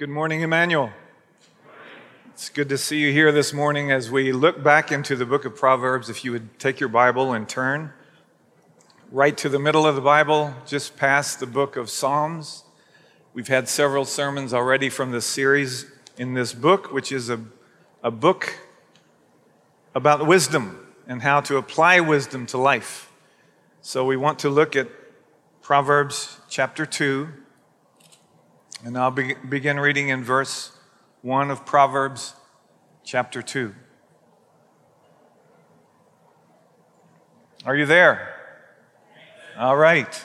Good morning, Emmanuel. It's good to see you here this morning as we look back into the book of Proverbs. If you would take your Bible and turn right to the middle of the Bible, just past the book of Psalms. We've had several sermons already from this series in this book, which is a, a book about wisdom and how to apply wisdom to life. So we want to look at Proverbs chapter 2 and I'll be, begin reading in verse 1 of Proverbs chapter 2. Are you there? All right.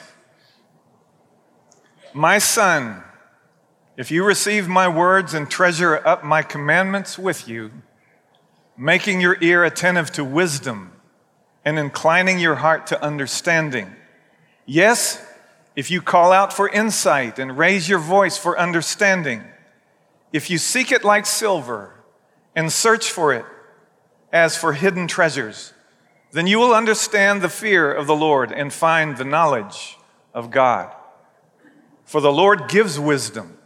My son, if you receive my words and treasure up my commandments with you, making your ear attentive to wisdom and inclining your heart to understanding, yes, if you call out for insight and raise your voice for understanding, if you seek it like silver and search for it as for hidden treasures, then you will understand the fear of the Lord and find the knowledge of God. For the Lord gives wisdom.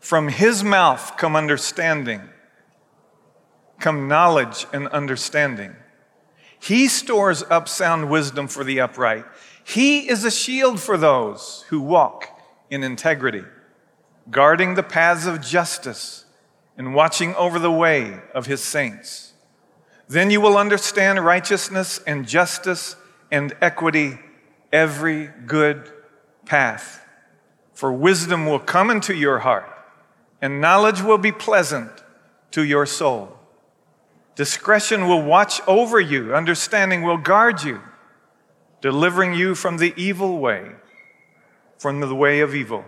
From his mouth come understanding, come knowledge and understanding. He stores up sound wisdom for the upright. He is a shield for those who walk in integrity, guarding the paths of justice and watching over the way of his saints. Then you will understand righteousness and justice and equity, every good path. For wisdom will come into your heart, and knowledge will be pleasant to your soul. Discretion will watch over you, understanding will guard you delivering you from the evil way, from the way of evil,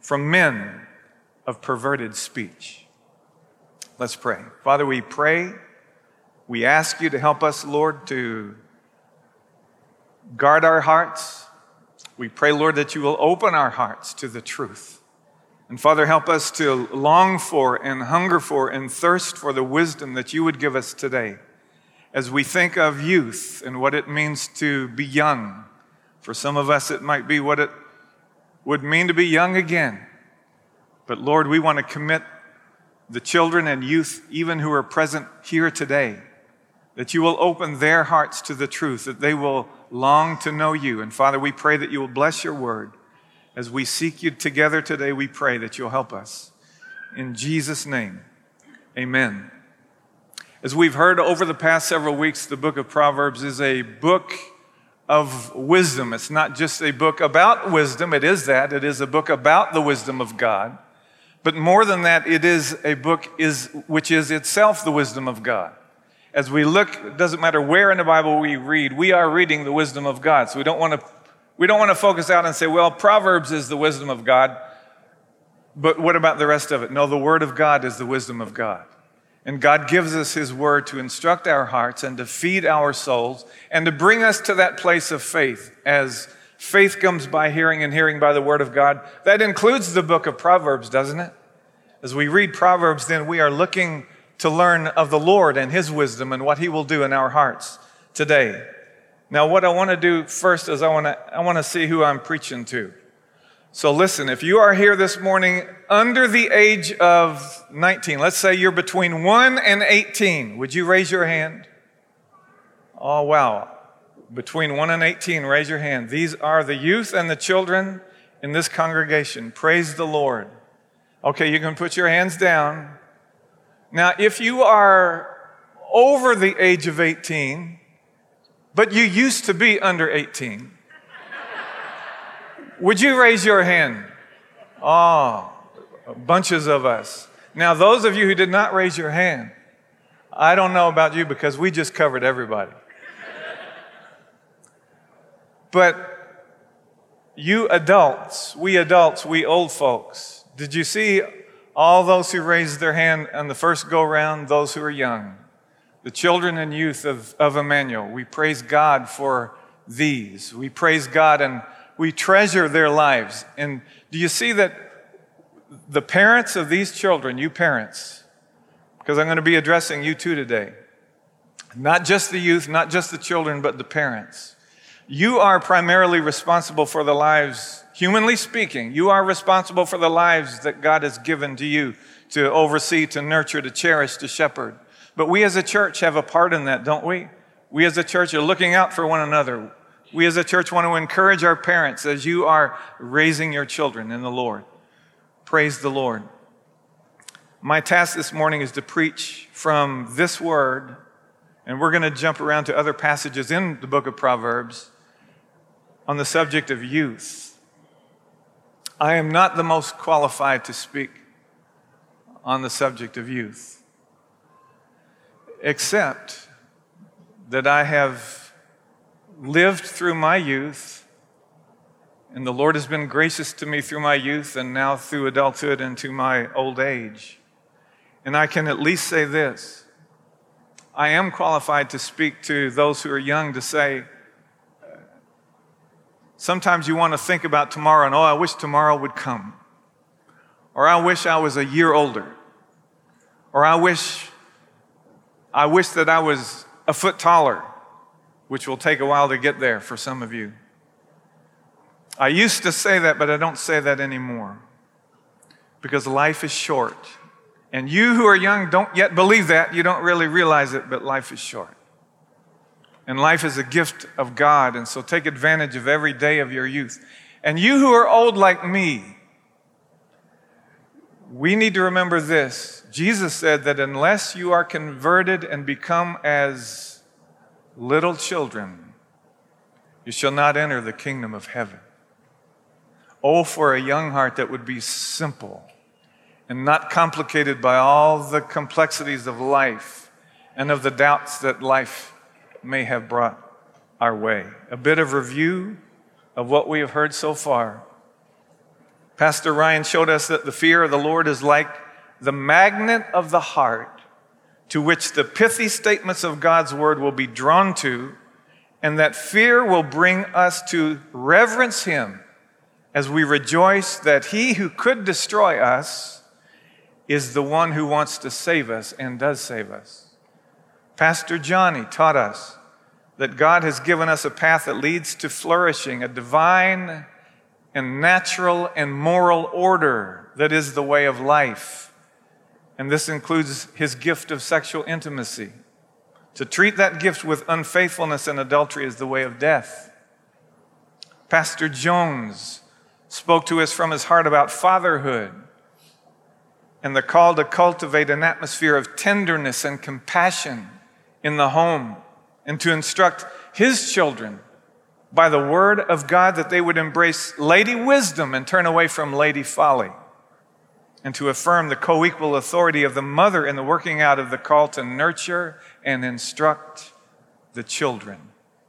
from men of perverted speech. Let's pray. Father, we pray. We ask you to help us, Lord, to guard our hearts. We pray, Lord, that you will open our hearts to the truth. And Father, help us to long for and hunger for and thirst for the wisdom that you would give us today as we think of youth and what it means to be young. For some of us, it might be what it would mean to be young again. But Lord, we want to commit the children and youth, even who are present here today, that you will open their hearts to the truth, that they will long to know you. And Father, we pray that you will bless your word. As we seek you together today, we pray that you'll help us. In Jesus' name, amen. As we've heard over the past several weeks, the book of Proverbs is a book of wisdom. It's not just a book about wisdom, it is that. It is a book about the wisdom of God. But more than that, it is a book is, which is itself the wisdom of God. As we look, it doesn't matter where in the Bible we read, we are reading the wisdom of God. So we don't want to, we don't want to focus out and say, well, Proverbs is the wisdom of God. But what about the rest of it? No, the Word of God is the wisdom of God. And God gives us His Word to instruct our hearts and to feed our souls and to bring us to that place of faith as faith comes by hearing and hearing by the Word of God. That includes the book of Proverbs, doesn't it? As we read Proverbs, then we are looking to learn of the Lord and His wisdom and what He will do in our hearts today. Now, what I want to do first is I want to, I want to see who I'm preaching to. So listen, if you are here this morning under the age of 19, let's say you're between 1 and 18, would you raise your hand? Oh, wow. Between 1 and 18, raise your hand. These are the youth and the children in this congregation. Praise the Lord. Okay, you can put your hands down. Now, if you are over the age of 18, but you used to be under 18, would you raise your hand? Oh, bunches of us. Now, those of you who did not raise your hand, I don't know about you because we just covered everybody. but you adults, we adults, we old folks, did you see all those who raised their hand on the first go round, those who are young? The children and youth of, of Emmanuel. We praise God for these. We praise God and we treasure their lives. And do you see that the parents of these children, you parents, because I'm going to be addressing you too today, not just the youth, not just the children, but the parents, you are primarily responsible for the lives humanly speaking, you are responsible for the lives that God has given to you to oversee, to nurture, to cherish, to shepherd. But we as a church have a part in that, don't we? We as a church are looking out for one another. We as a church want to encourage our parents as you are raising your children in the Lord. Praise the Lord. My task this morning is to preach from this word, and we're going to jump around to other passages in the book of Proverbs on the subject of youth. I am not the most qualified to speak on the subject of youth, except that I have lived through my youth, and the Lord has been gracious to me through my youth and now through adulthood and to my old age. And I can at least say this I am qualified to speak to those who are young to say, uh, sometimes you want to think about tomorrow and, oh, I wish tomorrow would come. Or I wish I was a year older. Or I wish, I wish that I was a foot taller, which will take a while to get there for some of you. I used to say that, but I don't say that anymore because life is short. And you who are young don't yet believe that. You don't really realize it, but life is short. And life is a gift of God, and so take advantage of every day of your youth. And you who are old like me, we need to remember this. Jesus said that unless you are converted and become as little children, you shall not enter the kingdom of heaven. Oh, for a young heart that would be simple and not complicated by all the complexities of life and of the doubts that life may have brought our way. A bit of review of what we have heard so far. Pastor Ryan showed us that the fear of the Lord is like the magnet of the heart to which the pithy statements of God's word will be drawn to, and that fear will bring us to reverence Him as we rejoice that He who could destroy us is the one who wants to save us and does save us. Pastor Johnny taught us that God has given us a path that leads to flourishing, a divine and natural and moral order that is the way of life. And this includes his gift of sexual intimacy. To treat that gift with unfaithfulness and adultery is the way of death. Pastor Jones spoke to us from his heart about fatherhood and the call to cultivate an atmosphere of tenderness and compassion in the home and to instruct his children by the word of God that they would embrace lady wisdom and turn away from lady folly, and to affirm the co equal authority of the mother in the working out of the call to nurture and instruct the children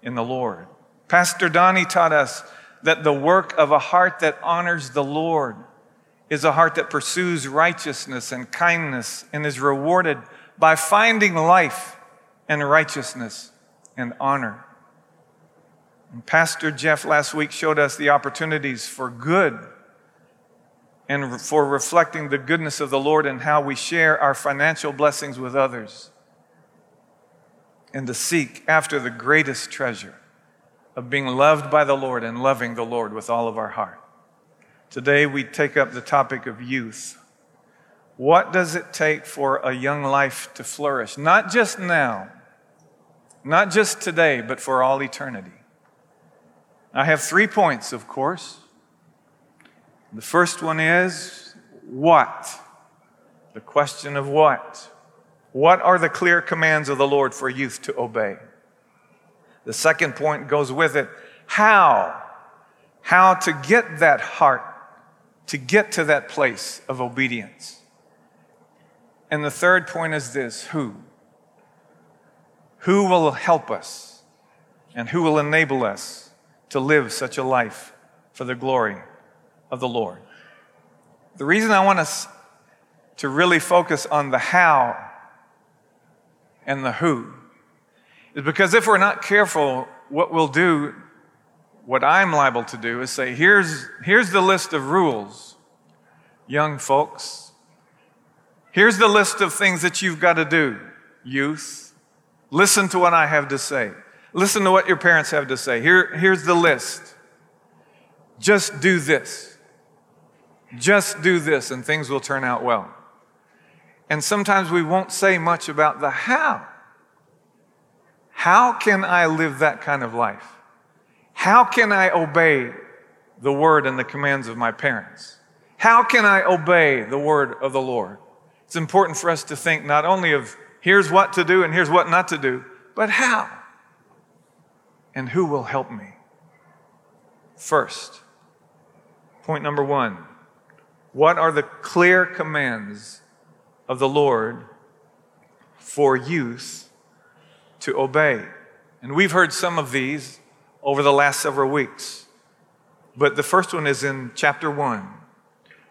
in the Lord. Pastor Donnie taught us that the work of a heart that honors the Lord is a heart that pursues righteousness and kindness and is rewarded by finding life and righteousness and honor. And Pastor Jeff last week showed us the opportunities for good and for reflecting the goodness of the Lord and how we share our financial blessings with others and to seek after the greatest treasure of being loved by the Lord and loving the Lord with all of our heart. Today we take up the topic of youth. What does it take for a young life to flourish? Not just now, not just today, but for all eternity. I have three points, of course. The first one is what? The question of what? What are the clear commands of the Lord for youth to obey? The second point goes with it how? How to get that heart, to get to that place of obedience. And the third point is this who? Who will help us and who will enable us to live such a life for the glory of the Lord. The reason I want us to really focus on the how and the who is because if we're not careful, what we'll do, what I'm liable to do, is say, here's, here's the list of rules, young folks. Here's the list of things that you've got to do, youth. Listen to what I have to say. Listen to what your parents have to say. Here, here's the list. just do this. Just do this, and things will turn out well. And sometimes we won't say much about the how. How can I live that kind of life? How can I obey the word and the commands of my parents? How can I obey the word of the Lord? It's important for us to think not only of here's what to do and here's what not to do, but how? And who will help me? First, point number one what are the clear commands of the Lord for youth to obey? And we've heard some of these over the last several weeks. But the first one is in chapter 1,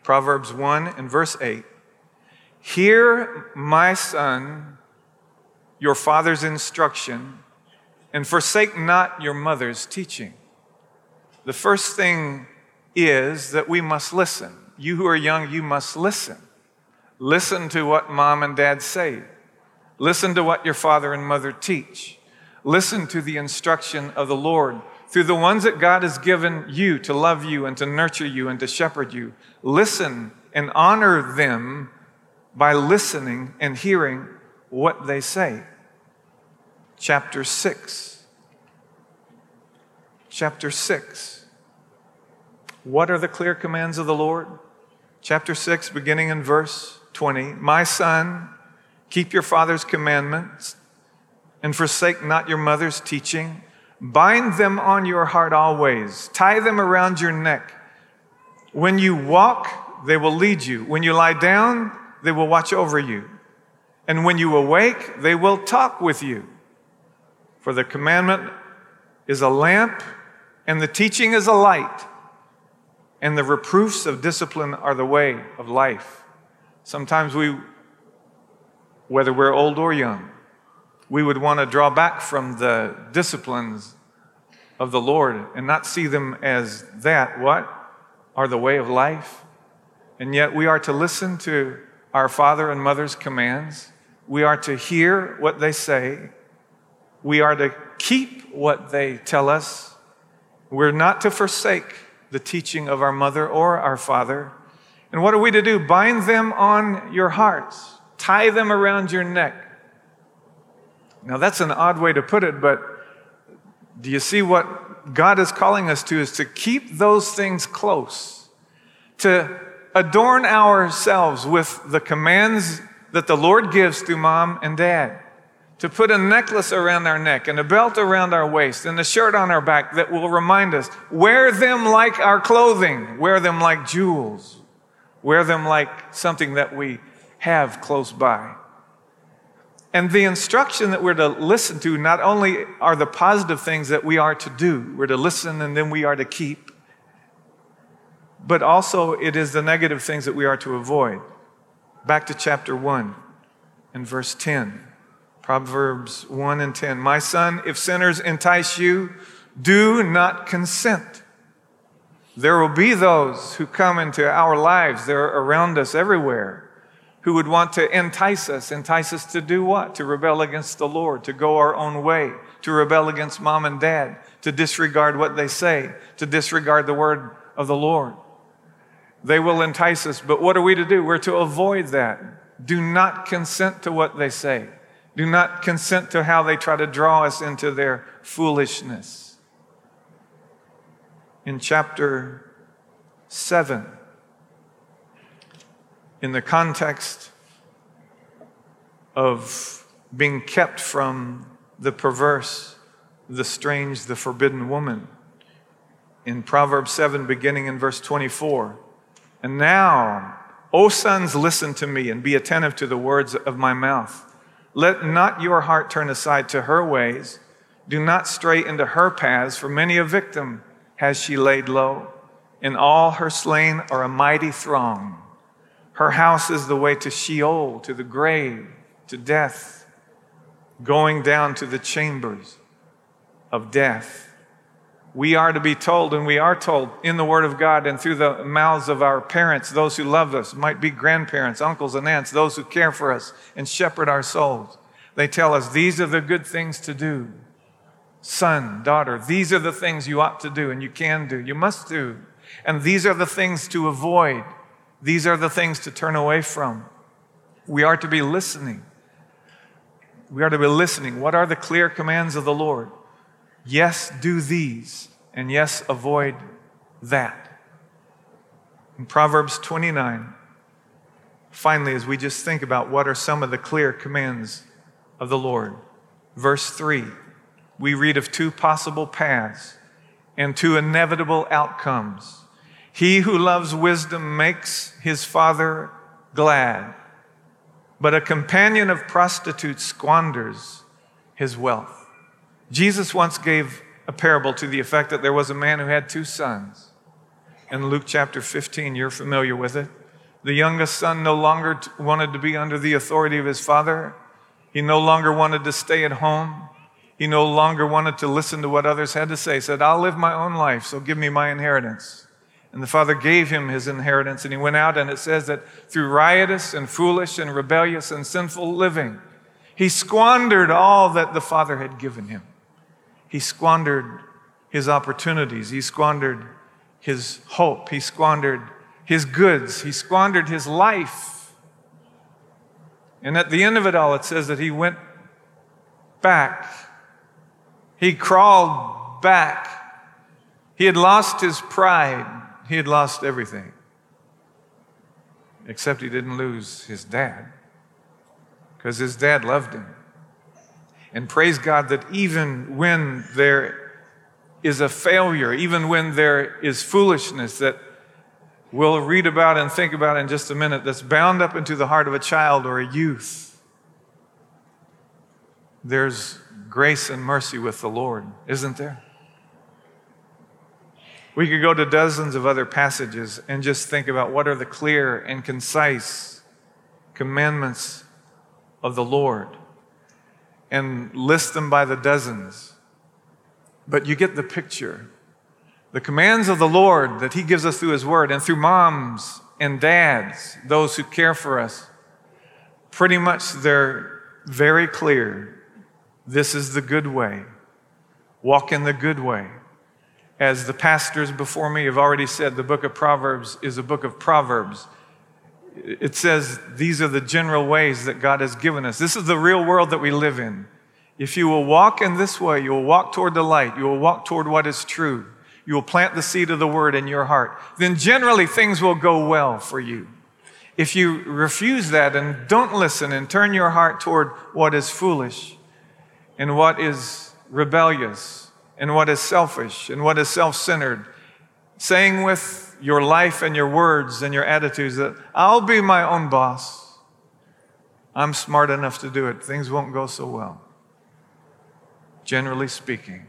Proverbs 1 and verse 8. Hear, my son, your father's instruction, and forsake not your mother's teaching. The first thing is that we must listen. You who are young, you must listen. Listen to what mom and dad say. Listen to what your father and mother teach. Listen to the instruction of the Lord through the ones that God has given you to love you and to nurture you and to shepherd you. Listen and honor them by listening and hearing what they say. Chapter 6. Chapter 6. What are the clear commands of the Lord? Chapter 6, beginning in verse 20. My son, keep your father's commandments and forsake not your mother's teaching. Bind them on your heart always, tie them around your neck. When you walk, they will lead you. When you lie down, they will watch over you. And when you awake, they will talk with you. For the commandment is a lamp, and the teaching is a light, and the reproofs of discipline are the way of life. Sometimes we, whether we're old or young, we would want to draw back from the disciplines of the Lord and not see them as that, what? Are the way of life. And yet we are to listen to our father and mother's commands. We are to hear what they say. We are to keep what they tell us. We're not to forsake the teaching of our mother or our father. And what are we to do? Bind them on your hearts, tie them around your neck. Now, that's an odd way to put it, but do you see what God is calling us to? Is to keep those things close, to adorn ourselves with the commands that the Lord gives through mom and dad, to put a necklace around our neck and a belt around our waist and a shirt on our back that will remind us wear them like our clothing, wear them like jewels, wear them like something that we have close by. And the instruction that we're to listen to not only are the positive things that we are to do, we're to listen and then we are to keep, but also it is the negative things that we are to avoid. Back to chapter 1 and verse 10. Proverbs 1 and 10. My son, if sinners entice you, do not consent. There will be those who come into our lives, they're around us everywhere who would want to entice us. Entice us to do what? To rebel against the Lord, to go our own way, to rebel against mom and dad, to disregard what they say, to disregard the word of the Lord. They will entice us, but what are we to do? We're to avoid that. Do not consent to what they say. Do not consent to how they try to draw us into their foolishness. In chapter 7, in the context of being kept from the perverse, the strange, the forbidden woman. In Proverbs 7, beginning in verse 24. And now, O sons, listen to me and be attentive to the words of my mouth. Let not your heart turn aside to her ways. Do not stray into her paths, for many a victim has she laid low. In all her slain are a mighty throng. Her house is the way to Sheol, to the grave, to death, going down to the chambers of death. We are to be told, and we are told in the Word of God and through the mouths of our parents, those who love us, might be grandparents, uncles, and aunts, those who care for us and shepherd our souls. They tell us these are the good things to do. Son, daughter, these are the things you ought to do and you can do, you must do. And these are the things to avoid. These are the things to turn away from. We are to be listening. We are to be listening. What are the clear commands of the Lord? Yes, do these, and yes, avoid that. In Proverbs 29, finally, as we just think about what are some of the clear commands of the Lord, verse 3, we read of two possible paths and two inevitable outcomes. He who loves wisdom makes his father glad, but a companion of prostitutes squanders his wealth. Jesus once gave a parable to the effect that there was a man who had two sons. In Luke chapter 15, you're familiar with it. The youngest son no longer t- wanted to be under the authority of his father. He no longer wanted to stay at home. He no longer wanted to listen to what others had to say. He said, I'll live my own life, so give me my inheritance. And the father gave him his inheritance, and he went out, and it says that through riotous and foolish and rebellious and sinful living, he squandered all that the father had given him. He squandered his opportunities, he squandered his hope, he squandered his goods, he squandered his life. And at the end of it all, it says that he went back, he crawled back. He had lost his pride, he had lost everything. Except he didn't lose his dad, because his dad loved him. And praise God that even when there is a failure, even when there is foolishness that we'll read about and think about in just a minute, that's bound up into the heart of a child or a youth, there's grace and mercy with the Lord, isn't there? We could go to dozens of other passages and just think about what are the clear and concise commandments of the Lord and list them by the dozens. But you get the picture. The commands of the Lord that He gives us through His Word and through moms and dads, those who care for us, pretty much they're very clear. This is the good way. Walk in the good way. As the pastors before me have already said, the book of Proverbs is a book of Proverbs. It says these are the general ways that God has given us. This is the real world that we live in. If you will walk in this way, you will walk toward the light, you will walk toward what is true, you will plant the seed of the word in your heart, then generally things will go well for you. If you refuse that and don't listen and turn your heart toward what is foolish and what is rebellious and what is selfish and what is self centered, saying with your life and your words and your attitudes that I'll be my own boss, I'm smart enough to do it, things won't go so well generally speaking.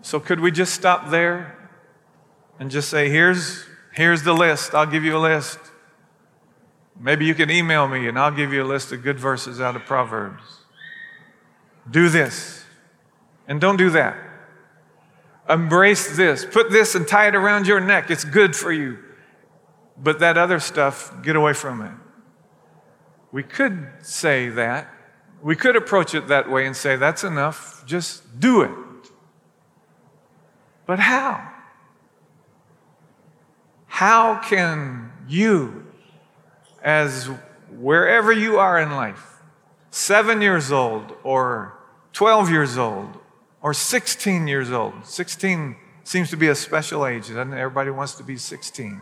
So, could we just stop there and just say, here's, here's the list? I'll give you a list. Maybe you can email me and I'll give you a list of good verses out of Proverbs. Do this and don't do that. Embrace this. Put this and tie it around your neck. It's good for you. But that other stuff, get away from it. We could say that, we could approach it that way and say, that's enough, just do it. But how? How can you, as wherever you are in life, seven years old or 12 years old or 16 years old, 16 seems to be a special age, doesn't? Everybody wants to be 16.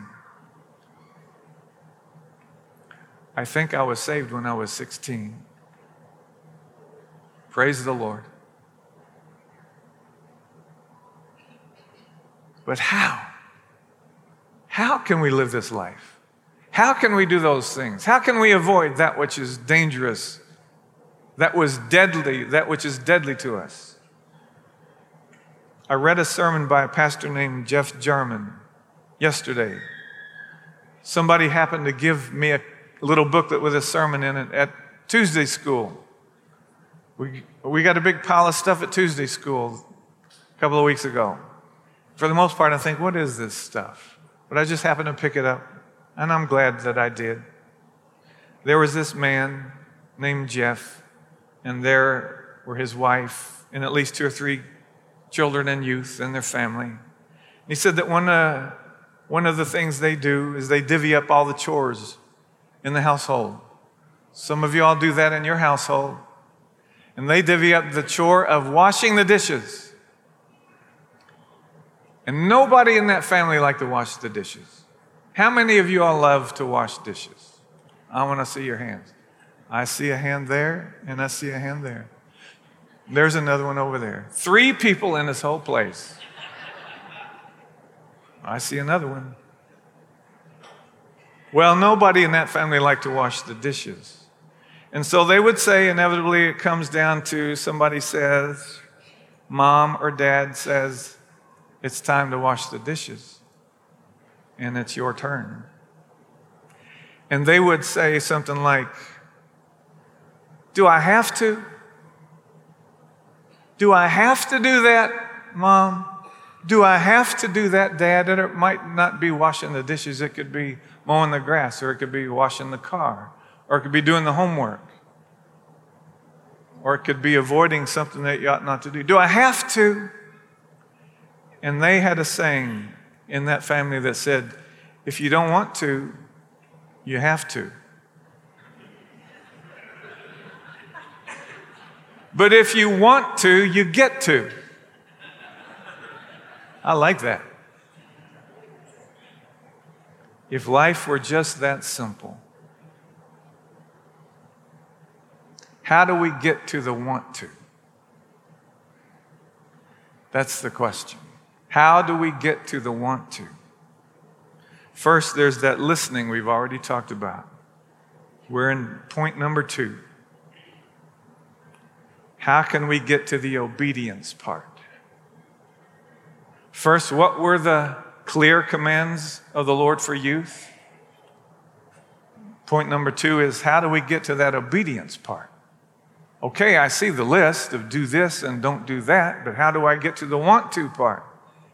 I think I was saved when I was 16. Praise the Lord. But how? How can we live this life? How can we do those things? How can we avoid that which is dangerous, that was deadly, that which is deadly to us? I read a sermon by a pastor named Jeff Jarman yesterday. Somebody happened to give me a little booklet with a sermon in it at Tuesday school. We, we got a big pile of stuff at Tuesday school a couple of weeks ago. For the most part, I think, what is this stuff? But I just happened to pick it up, and I'm glad that I did. There was this man named Jeff, and there were his wife and at least two or three children and youth and their family. He said that one, uh, one of the things they do is they divvy up all the chores in the household. Some of you all do that in your household. And they divvy up the chore of washing the dishes. And nobody in that family like to wash the dishes. How many of you all love to wash dishes? I want to see your hands. I see a hand there, and I see a hand there. There's another one over there. Three people in this whole place. I see another one. Well, nobody in that family liked to wash the dishes. And so they would say, inevitably, it comes down to somebody says, mom or dad says, it's time to wash the dishes, and it's your turn. And they would say something like, Do I have to? Do I have to do that, mom? Do I have to do that, dad? And it might not be washing the dishes, it could be mowing the grass, or it could be washing the car, or it could be doing the homework, or it could be avoiding something that you ought not to do. Do I have to? And they had a saying in that family that said, if you don't want to, you have to. But if you want to, you get to. I like that. If life were just that simple, how do we get to the want to? That's the question. How do we get to the want to? First, there's that listening we've already talked about. We're in point number two. How can we get to the obedience part? First, what were the clear commands of the Lord for youth? Point number two is how do we get to that obedience part? Okay, I see the list of do this and don't do that, but how do I get to the want to part?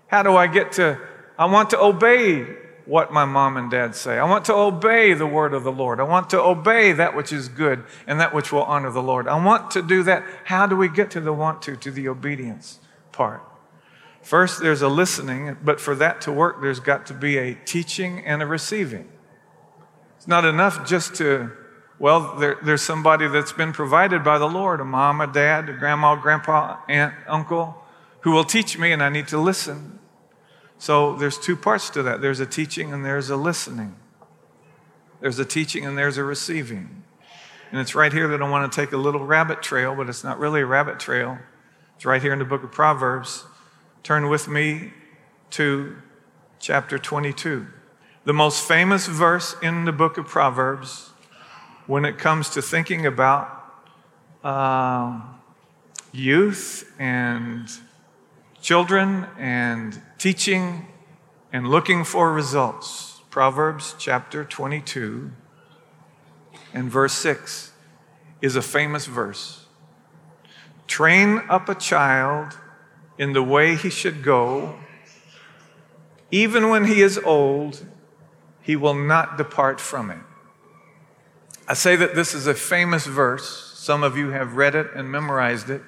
How do I get to, I want to obey what my mom and dad say. I want to obey the word of the Lord. I want to obey that which is good and that which will honor the Lord. I want to do that. How do we get to the want to, to the obedience part? First, there's a listening, but for that to work, there's got to be a teaching and a receiving. It's not enough just to, well, there, there's somebody that's been provided by the Lord a mom, a dad, a grandma, grandpa, aunt, uncle who will teach me, and I need to listen. So there's two parts to that there's a teaching and there's a listening. There's a teaching and there's a receiving. And it's right here that I want to take a little rabbit trail, but it's not really a rabbit trail. It's right here in the book of Proverbs. Turn with me to chapter 22. The most famous verse in the book of Proverbs when it comes to thinking about uh, youth and children and teaching and looking for results. Proverbs chapter 22 and verse 6 is a famous verse. Train up a child in the way he should go. Even when he is old, he will not depart from it. I say that this is a famous verse. Some of you have read it and memorized it.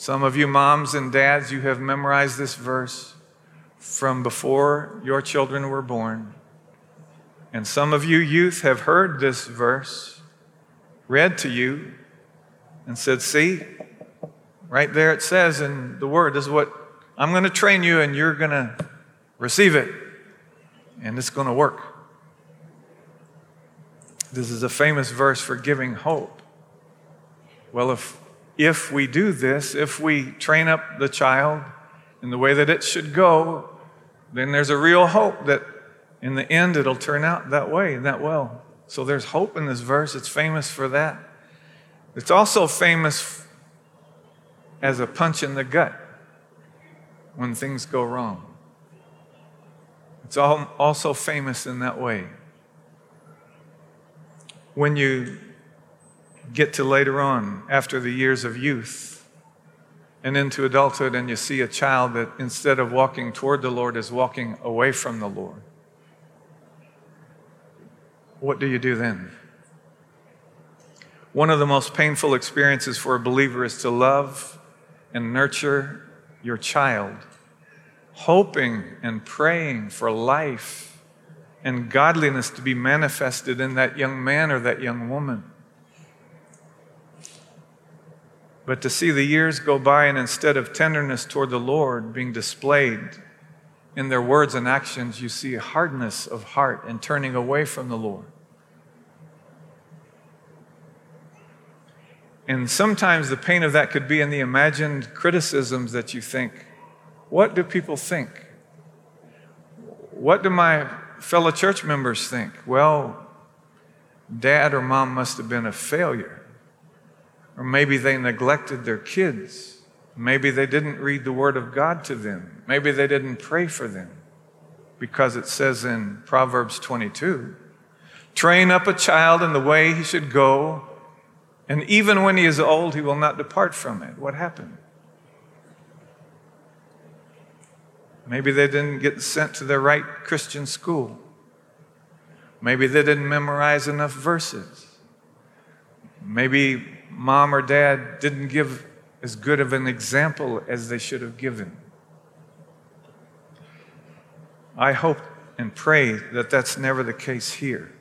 Some of you moms and dads, you have memorized this verse from before your children were born. And some of you youth have heard this verse read to you and said, See, right there it says in the word, this is what I'm going to train you and you're going to receive it and it's going to work. This is a famous verse for giving hope. Well, if, if we do this, if we train up the child, in the way that it should go, then there's a real hope that in the end it'll turn out that way, that well. So there's hope in this verse. It's famous for that. It's also famous as a punch in the gut when things go wrong. It's also famous in that way. When you get to later on, after the years of youth, and into adulthood, and you see a child that instead of walking toward the Lord is walking away from the Lord. What do you do then? One of the most painful experiences for a believer is to love and nurture your child hoping and praying for life and godliness to be manifested in that young man or that young woman. But to see the years go by and instead of tenderness toward the Lord being displayed in their words and actions, you see hardness of heart and turning away from the Lord. And sometimes the pain of that could be in the imagined criticisms that you think, what do people think? What do my fellow church members think? Well, dad or mom must have been a failure. Or maybe they neglected their kids. Maybe they didn't read the Word of God to them. Maybe they didn't pray for them. Because it says in Proverbs 22 train up a child in the way he should go, and even when he is old, he will not depart from it. What happened? Maybe they didn't get sent to the right Christian school. Maybe they didn't memorize enough verses. Maybe mom or dad didn't give as good of an example as they should have given. I hope and pray that that's never the case here.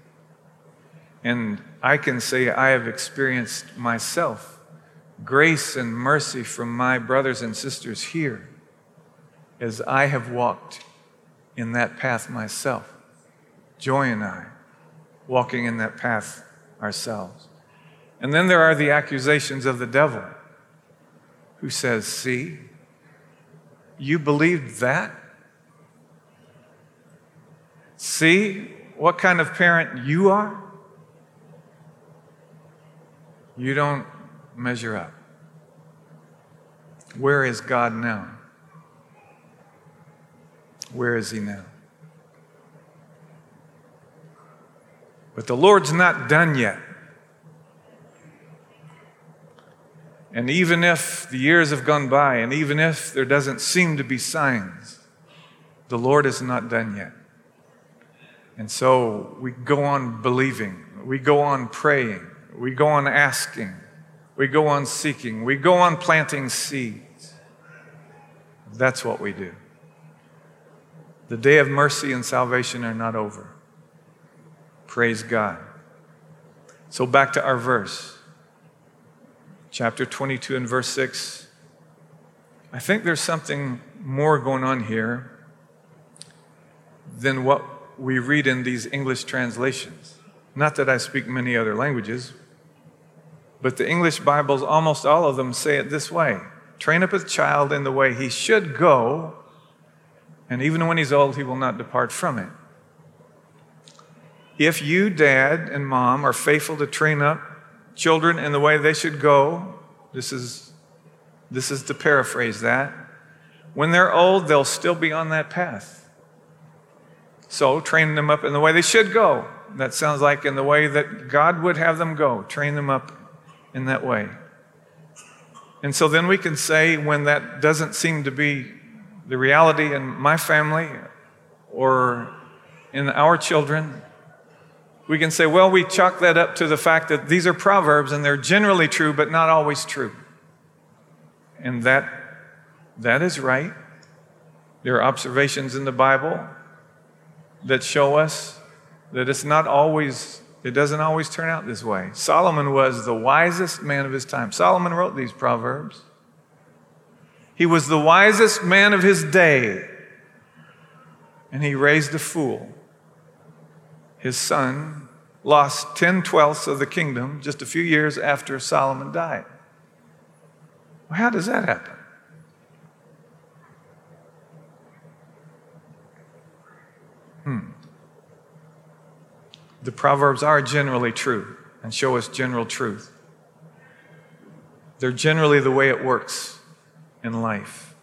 And I can say I have experienced myself grace and mercy from my brothers and sisters here as I have walked in that path myself. Joy and I walking in that path ourselves. And then there are the accusations of the devil who says, See, you believed that? See what kind of parent you are? You don't measure up. Where is God now? Where is He now? But the Lord's not done yet. And even if the years have gone by, and even if there doesn't seem to be signs, the Lord is not done yet. And so we go on believing, we go on praying, we go on asking, we go on seeking, we go on planting seeds. That's what we do. The day of mercy and salvation are not over. Praise God. So back to our verse, chapter 22 and verse 6. I think there's something more going on here than what we read in these English translations. Not that I speak many other languages, but the English Bibles, almost all of them say it this way train up a child in the way he should go, and even when he's old, he will not depart from it. If you, dad and mom, are faithful to train up children in the way they should go, this is, this is to paraphrase that, when they're old, they'll still be on that path. So train them up in the way they should go. That sounds like in the way that God would have them go. Train them up in that way. And so then we can say, when that doesn't seem to be the reality in my family or in our children, we can say, well, we chalk that up to the fact that these are proverbs and they're generally true, but not always true. And that, that is right. There are observations in the Bible that show us that it's not always it doesn't always turn out this way. Solomon was the wisest man of his time. Solomon wrote these proverbs. He was the wisest man of his day. And he raised a fool. His son lost 10 twelfths of the kingdom just a few years after Solomon died. Well, how does that happen? Hmm. The Proverbs are generally true and show us general truth. They're generally the way it works in life.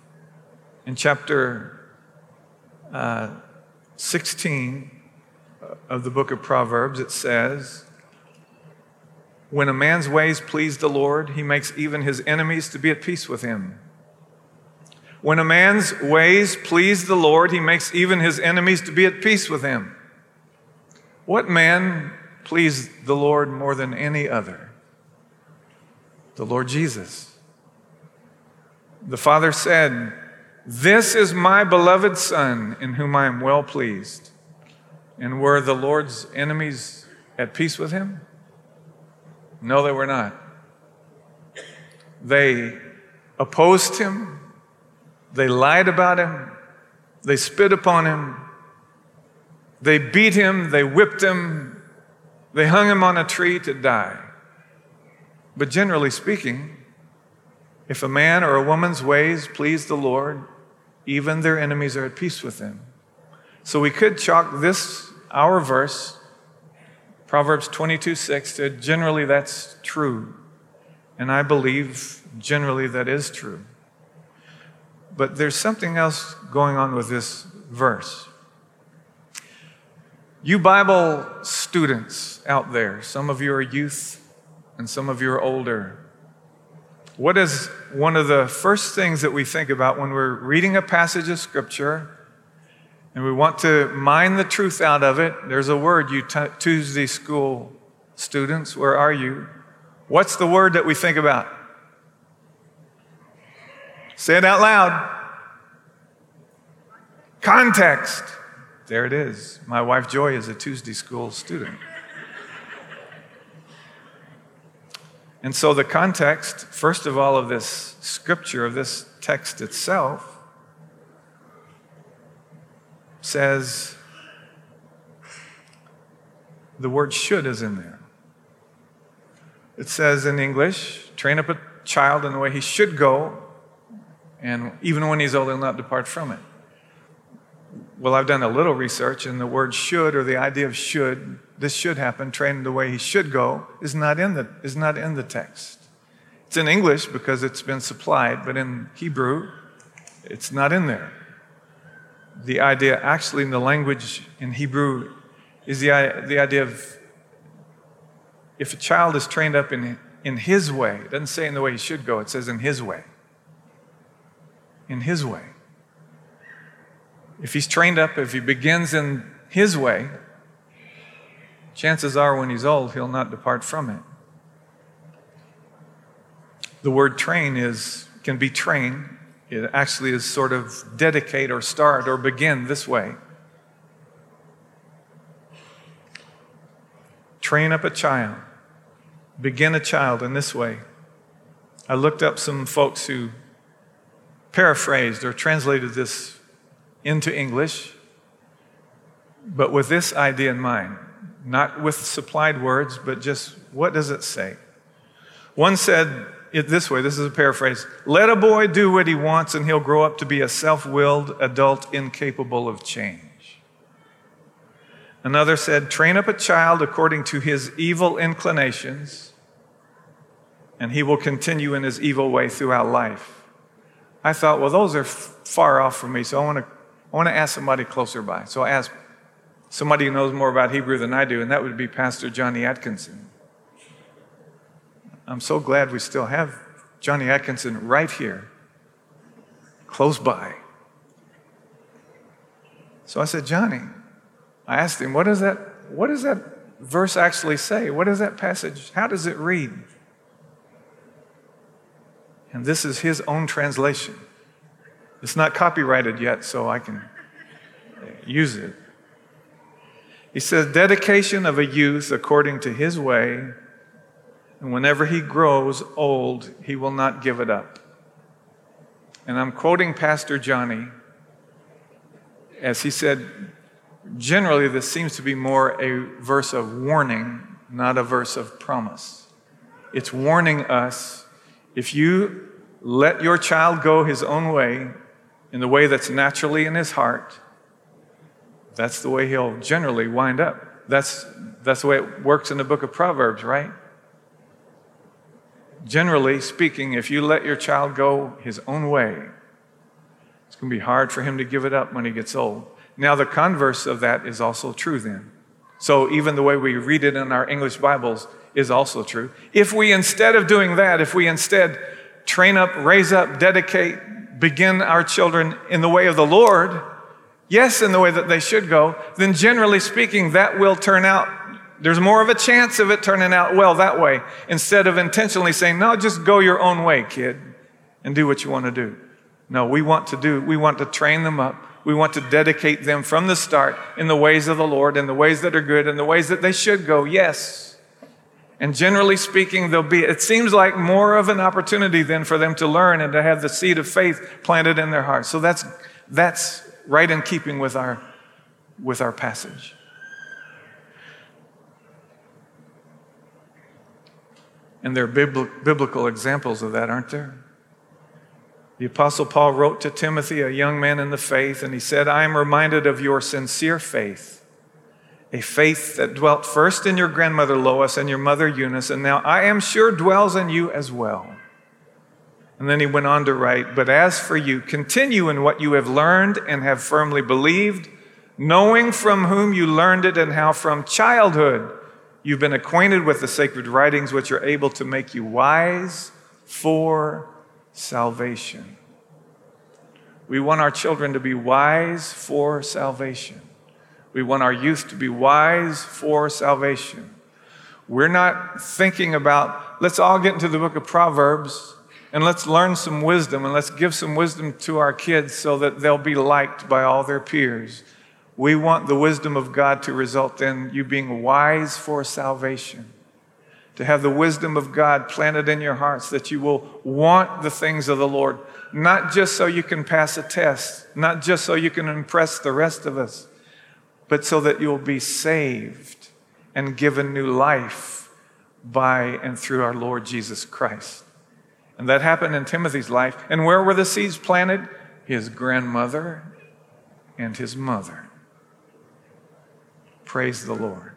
In chapter uh, 16 of the book of Proverbs, it says, When a man's ways please the Lord, he makes even his enemies to be at peace with him. When a man's ways please the Lord, he makes even his enemies to be at peace with him. What man pleased the Lord more than any other? The Lord Jesus. The Father said, This is my beloved Son, in whom I am well pleased. And were the Lord's enemies at peace with him? No, they were not. They opposed him, they lied about him, they spit upon him, they beat him, they whipped him, they hung him on a tree to die. But generally speaking, if a man or a woman's ways please the Lord, even their enemies are at peace with them. So we could chalk this, our verse, Proverbs 22 6, to generally that's true. And I believe generally that is true. But there's something else going on with this verse. You Bible students out there, some of you are youth and some of you are older. What is one of the first things that we think about when we're reading a passage of Scripture and we want to mine the truth out of it? There's a word, you t- Tuesday school students, where are you? What's the word that we think about? Say it out loud. Context. There it is. My wife Joy is a Tuesday school student. And so, the context, first of all, of this scripture, of this text itself, says the word should is in there. It says in English, train up a child in the way he should go, and even when he's old, he'll not depart from it. Well, I've done a little research, and the word should, or the idea of should, this should happen, trained the way he should go, is not in the, is not in the text. It's in English because it's been supplied, but in Hebrew, it's not in there. The idea, actually, in the language in Hebrew, is the, the idea of if a child is trained up in, in his way, it doesn't say in the way he should go, it says in his way. In his way. If he's trained up, if he begins in his way, chances are when he's old, he'll not depart from it. The word train is, can be train. It actually is sort of dedicate or start or begin this way. Train up a child, begin a child in this way. I looked up some folks who paraphrased or translated this into English, but with this idea in mind not with supplied words, but just what does it say? One said it this way this is a paraphrase let a boy do what he wants, and he'll grow up to be a self willed adult incapable of change. Another said, train up a child according to his evil inclinations, and he will continue in his evil way throughout life. I thought, well, those are f- far off from me, so I want to I want to ask somebody closer by. So I asked somebody who knows more about Hebrew than I do, and that would be Pastor Johnny Atkinson. I'm so glad we still have Johnny Atkinson right here, close by. So I said, Johnny, I asked him, what does that, what does that verse actually say? What does that passage, how does it read? And this is his own translation. It's not copyrighted yet, so I can use it. He says, dedication of a youth according to his way, and whenever he grows old, he will not give it up. And I'm quoting Pastor Johnny as he said, generally, this seems to be more a verse of warning, not a verse of promise. It's warning us if you let your child go his own way, in the way that's naturally in his heart, that's the way he'll generally wind up. That's, that's the way it works in the book of Proverbs, right? Generally speaking, if you let your child go his own way, it's going to be hard for him to give it up when he gets old. Now, the converse of that is also true then. So, even the way we read it in our English Bibles is also true. If we, instead of doing that, if we instead train up, raise up, dedicate, begin our children in the way of the Lord, yes, in the way that they should go, then generally speaking, that will turn out, there's more of a chance of it turning out well that way, instead of intentionally saying, no, just go your own way, kid, and do what you want to do. No, we want to do, we want to train them up. We want to dedicate them from the start in the ways of the Lord, in the ways that are good, in the ways that they should go, yes. And generally speaking, there'll be, it seems like more of an opportunity then for them to learn and to have the seed of faith planted in their hearts. So that's, that's right in keeping with our, with our passage. And there are biblical examples of that, aren't there? The Apostle Paul wrote to Timothy, a young man in the faith, and he said, I am reminded of your sincere faith, a faith that dwelt first in your grandmother Lois and your mother Eunice, and now I am sure dwells in you as well. And then he went on to write, But as for you, continue in what you have learned and have firmly believed, knowing from whom you learned it and how from childhood You've been acquainted with the sacred writings, which are able to make you wise for salvation. We want our children to be wise for salvation. We want our youth to be wise for salvation. We're not thinking about, let's all get into the book of Proverbs and let's learn some wisdom and let's give some wisdom to our kids so that they'll be liked by all their peers. We want the wisdom of God to result in you being wise for salvation. To have the wisdom of God planted in your hearts that you will want the things of the Lord, not just so you can pass a test, not just so you can impress the rest of us, but so that you'll be saved and given new life by and through our Lord Jesus Christ. And that happened in Timothy's life. And where were the seeds planted? His grandmother and his mother. Praise the Lord.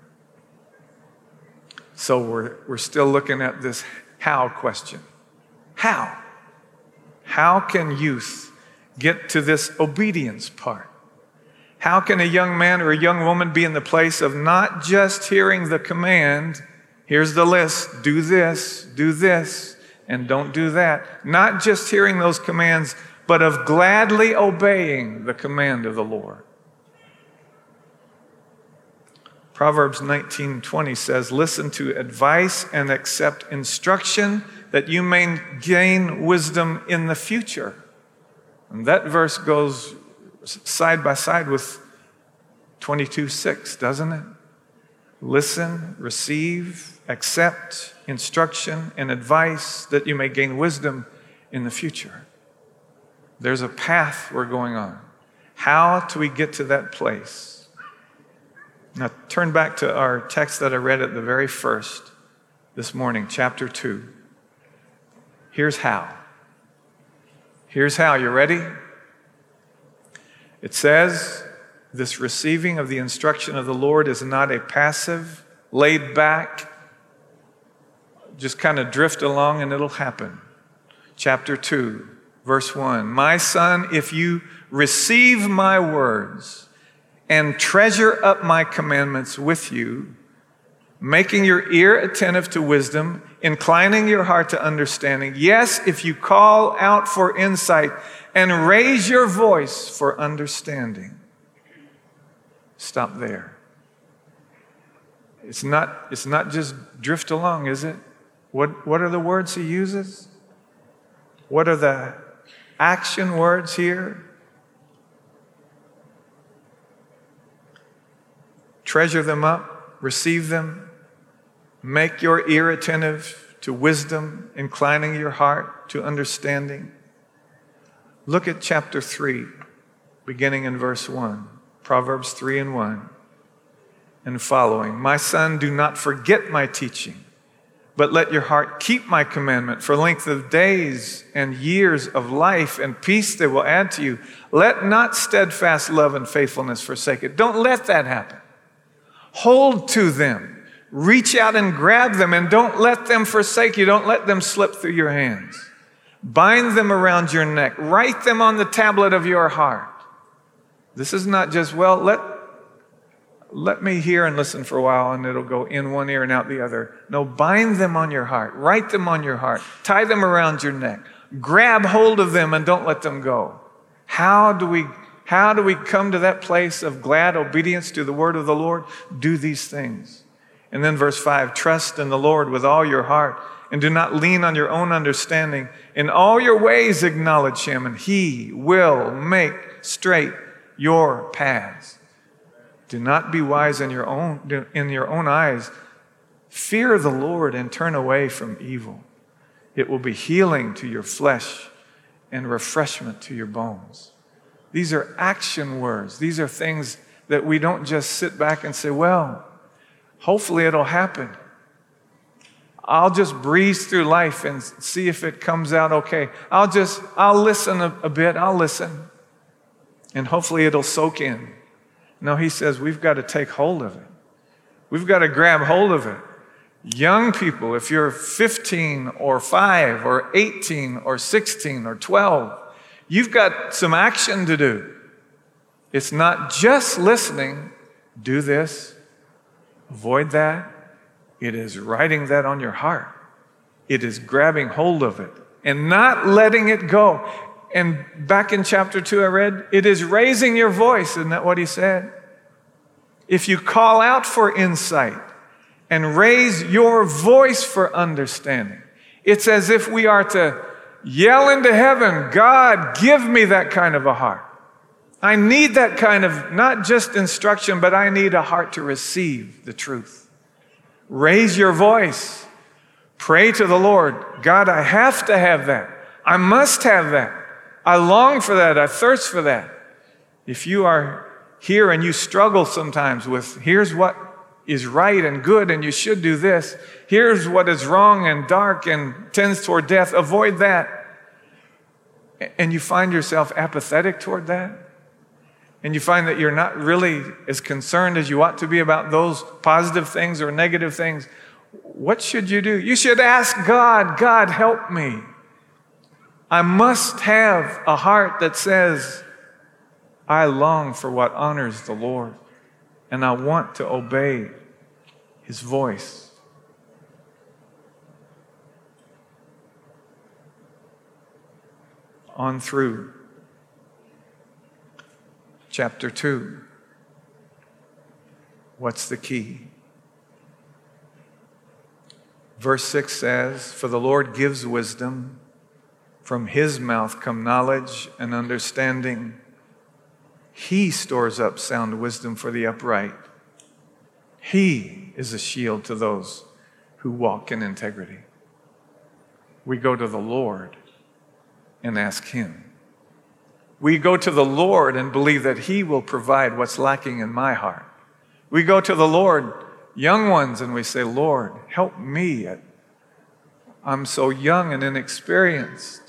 So we're, we're still looking at this how question. How? How can youth get to this obedience part? How can a young man or a young woman be in the place of not just hearing the command, here's the list, do this, do this, and don't do that? Not just hearing those commands, but of gladly obeying the command of the Lord. Proverbs 19:20 says, "Listen to advice and accept instruction that you may gain wisdom in the future." And that verse goes side by side with 22:6, doesn't it? Listen, receive, accept instruction and advice that you may gain wisdom in the future. There's a path we're going on. How do we get to that place? Now, turn back to our text that I read at the very first this morning, chapter 2. Here's how. Here's how. You ready? It says, This receiving of the instruction of the Lord is not a passive, laid back, just kind of drift along and it'll happen. Chapter 2, verse 1 My son, if you receive my words, and treasure up my commandments with you, making your ear attentive to wisdom, inclining your heart to understanding. Yes, if you call out for insight and raise your voice for understanding. Stop there. It's not, it's not just drift along, is it? What, what are the words he uses? What are the action words here? Treasure them up, receive them, make your ear attentive to wisdom, inclining your heart to understanding. Look at chapter 3, beginning in verse 1, Proverbs 3 and 1 and following. My son, do not forget my teaching, but let your heart keep my commandment for length of days and years of life and peace they will add to you. Let not steadfast love and faithfulness forsake it. Don't let that happen. Hold to them. Reach out and grab them and don't let them forsake you. Don't let them slip through your hands. Bind them around your neck. Write them on the tablet of your heart. This is not just, well, let, let me hear and listen for a while and it'll go in one ear and out the other. No, bind them on your heart. Write them on your heart. Tie them around your neck. Grab hold of them and don't let them go. How do we how do we come to that place of glad obedience to the word of the Lord? Do these things. And then verse 5 trust in the Lord with all your heart and do not lean on your own understanding. In all your ways acknowledge him, and he will make straight your paths. Do not be wise in your own, in your own eyes. Fear the Lord and turn away from evil. It will be healing to your flesh and refreshment to your bones. These are action words. These are things that we don't just sit back and say, well, hopefully it'll happen. I'll just breeze through life and see if it comes out okay. I'll just, I'll listen a, a bit, I'll listen. And hopefully it'll soak in. No, he says we've got to take hold of it. We've got to grab hold of it. Young people, if you're 15 or 5 or 18 or 16 or 12, you've got some action to do. It's not just listening, do this, avoid that. It is writing that on your heart. It is grabbing hold of it and not letting it go. And back in chapter 2, I read, it is raising your voice. Isn't that what he said? If you call out for insight, and raise your voice for understanding. It's as if we are to yell into heaven, God, give me that kind of a heart. I need that kind of, not just instruction, but I need a heart to receive the truth. Raise your voice. Pray to the Lord. God, I have to have that. I must have that. I long for that. I thirst for that. If you are here and you struggle sometimes with, here's what is right and good and you should do this. Here's what is wrong and dark and tends toward death. Avoid that. And you find yourself apathetic toward that. And you find that you're not really as concerned as you ought to be about those positive things or negative things. What should you do? You should ask God, God, help me. I must have a heart that says, I long for what honors the Lord and I want to obey his voice. On through chapter 2. What's the key? Verse 6 says, For the Lord gives wisdom, from his mouth come knowledge and understanding. He stores up sound wisdom for the upright. He is a shield to those who walk in integrity. We go to the Lord and ask Him. We go to the Lord and believe that He will provide what's lacking in my heart. We go to the Lord, young ones, and we say, Lord, help me. I'm so young and inexperienced.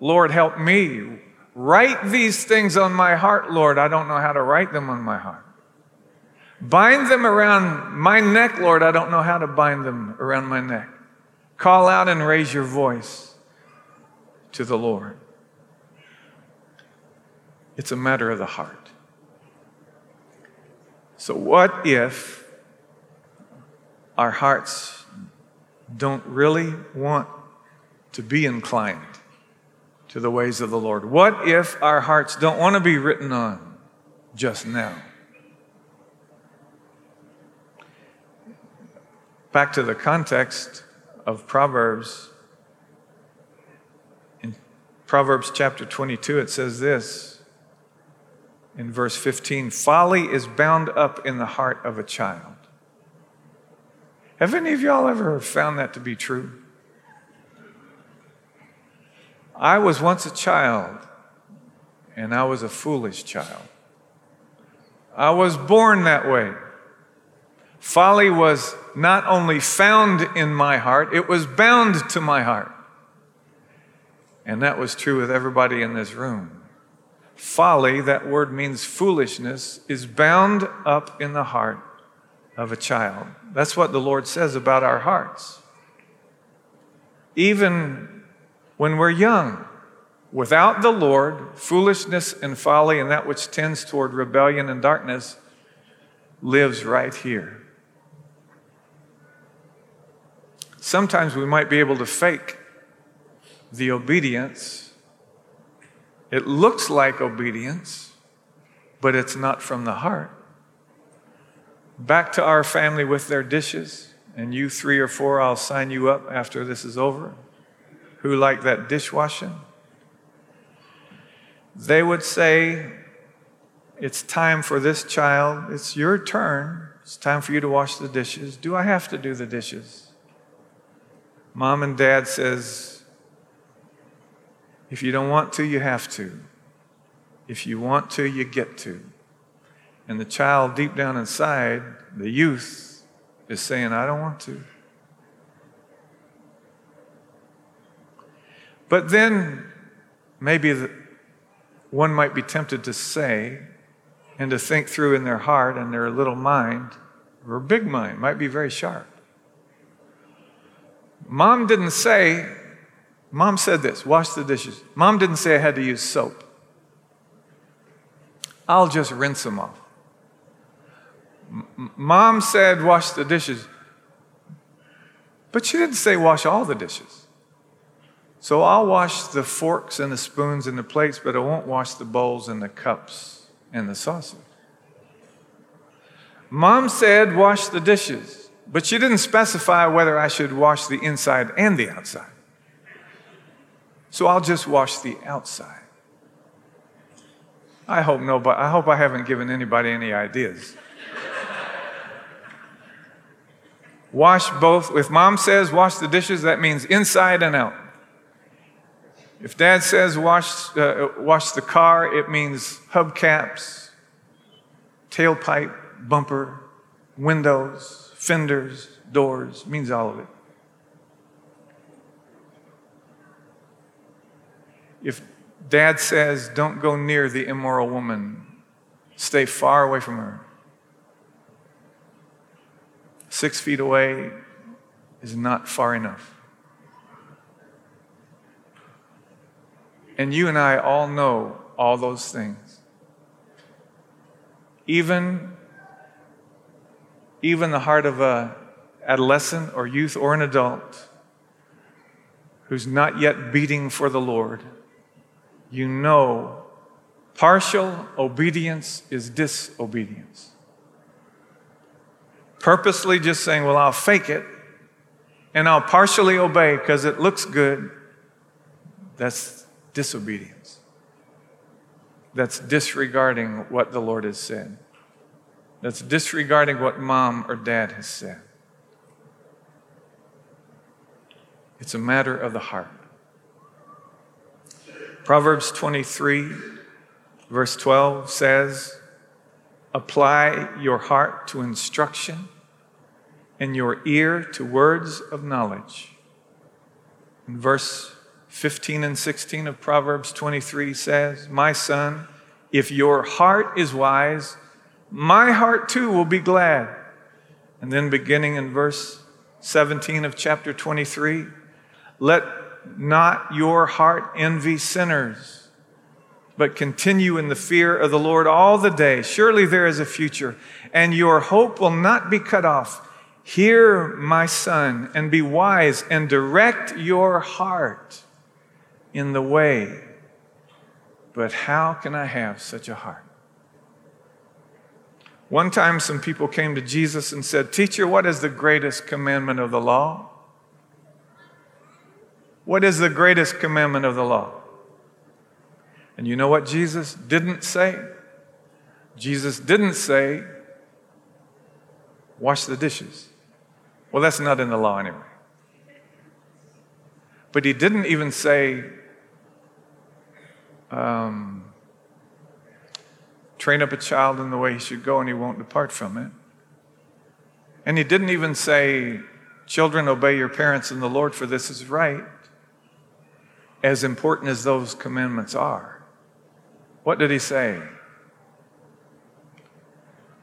Lord, help me. Write these things on my heart, Lord. I don't know how to write them on my heart. Bind them around my neck, Lord. I don't know how to bind them around my neck. Call out and raise your voice to the Lord. It's a matter of the heart. So, what if our hearts don't really want to be inclined to the ways of the Lord? What if our hearts don't want to be written on just now? Back to the context of Proverbs. Proverbs chapter 22, it says this in verse 15 Folly is bound up in the heart of a child. Have any of y'all ever found that to be true? I was once a child, and I was a foolish child. I was born that way. Folly was not only found in my heart, it was bound to my heart. And that was true with everybody in this room. Folly, that word means foolishness, is bound up in the heart of a child. That's what the Lord says about our hearts. Even when we're young. Without the Lord, foolishness and folly and that which tends toward rebellion and darkness lives right here. Sometimes we might be able to fake the obedience. It looks like obedience, but it's not from the heart. back to our family with their dishes, and you three or four, I'll sign you up after this is over, who like that dishwashing, they would say, It's time for this child, it's your turn, it's time for you to wash the dishes. Do I have to do the dishes? Mom and dad says, If you don't want to, you have to. If you want to, you get to. And the child, deep down inside, the youth, is saying, I don't want to. But then maybe the, one might be tempted to say and to think through in their heart and their little mind, or big mind, might be very sharp. Mom didn't say, Mom said this, wash the dishes. Mom didn't say I had to use soap. I'll just rinse them off. M- Mom said, wash the dishes. But she didn't say, wash all the dishes. So I'll wash the forks and the spoons and the plates, but I won't wash the bowls and the cups and the saucers. Mom said, wash the dishes, but she didn't specify whether I should wash the inside and the outside. So I'll just wash the outside. I hope no, but I hope I haven't given anybody any ideas. wash both. If mom says wash the dishes, that means inside and out. If dad says wash, uh, wash the car, it means hubcaps, tailpipe, bumper, windows, fenders, doors, means all of it. If dad says, don't go near the immoral woman, stay far away from her, six feet away is not far enough. And you and I all know all those things. Even, even the heart of a adolescent or youth or an adult who's not yet beating for the Lord, you know partial obedience is disobedience. Purposely just saying, well, I'll fake it and I'll partially obey because it looks good, that's disobedience. That's disregarding what the Lord has said. That's disregarding what mom or dad has said. It's a matter of the heart. Proverbs 23, verse 12 says, Apply your heart to instruction and your ear to words of knowledge. In verse 15 and 16 of Proverbs 23 says, My son, if your heart is wise, my heart too will be glad. And then beginning in verse 17 of chapter 23, let not your heart envy sinners, but continue in the fear of the Lord all the day. Surely there is a future, and your hope will not be cut off. Hear, my son, and be wise, and direct your heart in the way. But how can I have such a heart? One time, some people came to Jesus and said, Teacher, what is the greatest commandment of the law? What is the greatest commandment of the law? And you know what Jesus didn't say? Jesus didn't say, Wash the dishes. Well, that's not in the law anyway. But he didn't even say, um, train up a child in the way he should go and he won't depart from it. And he didn't even say, Children, obey your parents in the Lord, for this is right, as important as those commandments are. What did he say?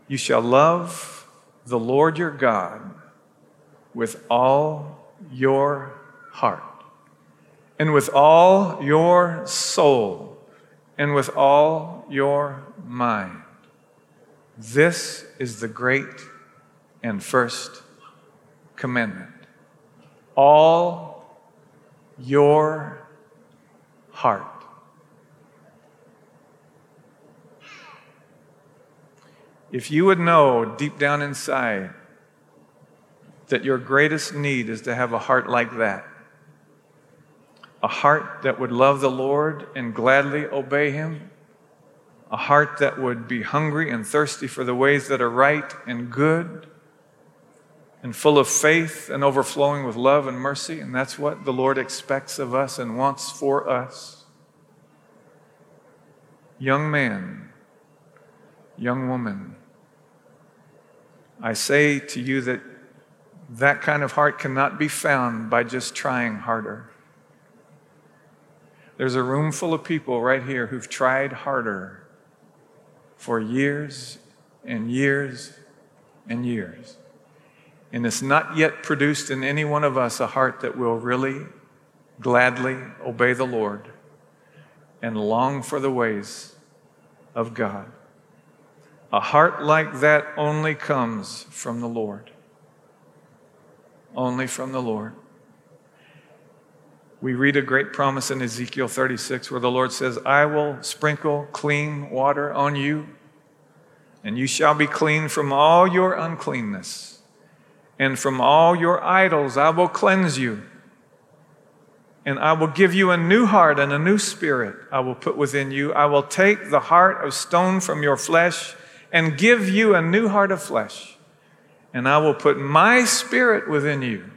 You shall love the Lord your God with all your heart, and with all your soul, and with all your mind. This is the great and first commandment. All your heart. if you would know deep down inside that your greatest need is to have a heart like that, a heart that would love the Lord and gladly obey Him, a heart that would be hungry and thirsty for the ways that are right and good, and full of faith and overflowing with love and mercy. And that's what the Lord expects of us and wants for us. Young man, young woman, I say to you that that kind of heart cannot be found by just trying harder. There's a room full of people right here who've tried harder for years and years and years. And it's not yet produced in any one of us a heart that will really gladly obey the Lord and long for the ways of God. A heart like that only comes from the Lord only from the Lord. We read a great promise in Ezekiel 36 where the Lord says, I will sprinkle clean water on you, and you shall be clean from all your uncleanness, and from all your idols I will cleanse you. And I will give you a new heart and a new spirit I will put within you. I will take the heart of stone from your flesh and give you a new heart of flesh and I will put my spirit within you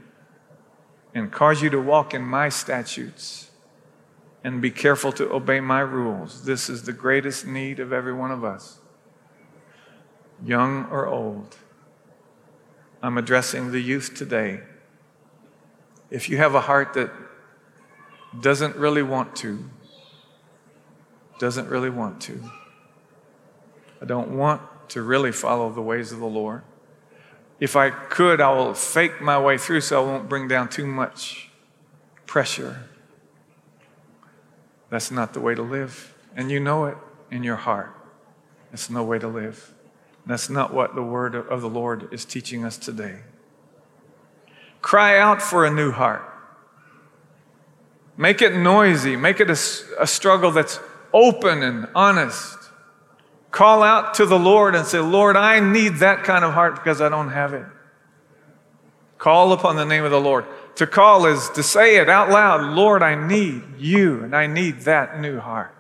and cause you to walk in my statutes and be careful to obey my rules. This is the greatest need of every one of us, young or old. I'm addressing the youth today. If you have a heart that doesn't really want to, doesn't really want to, I don't want to really follow the ways of the Lord if I could, I will fake my way through so I won't bring down too much pressure. That's not the way to live. And you know it in your heart. That's no way to live. That's not what the word of the Lord is teaching us today. Cry out for a new heart. Make it noisy. Make it a, a struggle that's open and honest. Call out to the Lord and say, Lord, I need that kind of heart because I don't have it. Call upon the name of the Lord. To call is to say it out loud Lord, I need you and I need that new heart.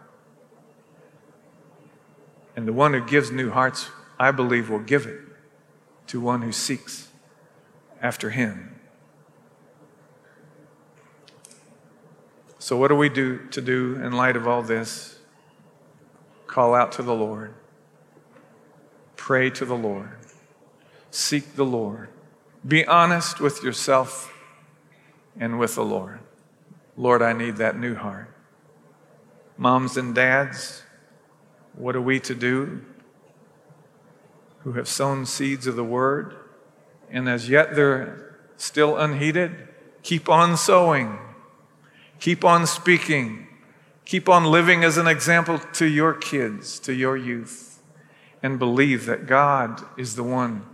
And the one who gives new hearts, I believe, will give it to one who seeks after him. So, what do we do to do in light of all this? Call out to the Lord. Pray to the Lord. Seek the Lord. Be honest with yourself and with the Lord. Lord, I need that new heart. Moms and dads, what are we to do who have sown seeds of the word and as yet they're still unheeded? Keep on sowing, keep on speaking, keep on living as an example to your kids, to your youth and believe that God is the one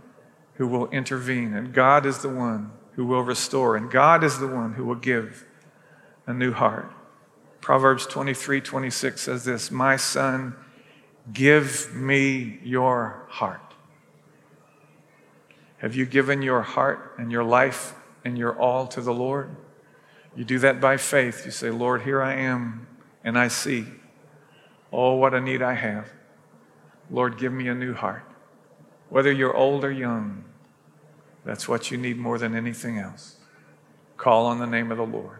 who will intervene, and God is the one who will restore, and God is the one who will give a new heart. Proverbs 23 26 says this My son, give me your heart. Have you given your heart and your life and your all to the Lord? You do that by faith. You say, Lord, here I am, and I see. Oh, what a need I have. Lord, give me a new heart. Whether you're old or young, that's what you need more than anything else. Call on the name of the Lord.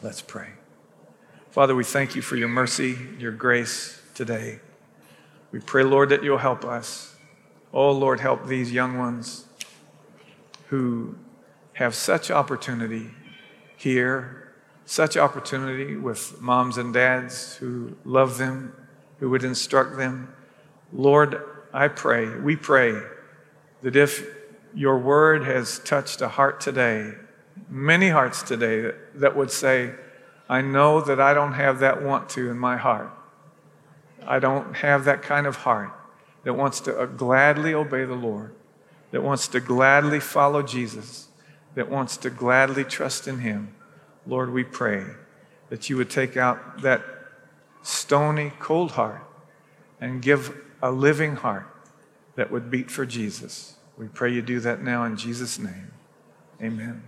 Let's pray. Father, we thank you for your mercy, your grace today. We pray, Lord, that you'll help us. Oh, Lord, help these young ones who have such opportunity here, such opportunity with moms and dads who love them who would instruct them. Lord, I pray, we pray that if your word has touched a heart today, many hearts today that, that would say, I know that I don't have that want to in my heart. I don't have that kind of heart that wants to uh, gladly obey the Lord, that wants to gladly follow Jesus, that wants to gladly trust in Him. Lord, we pray that you would take out that stony, cold heart and give a living heart that would beat for Jesus. We pray you do that now in Jesus' name. Amen.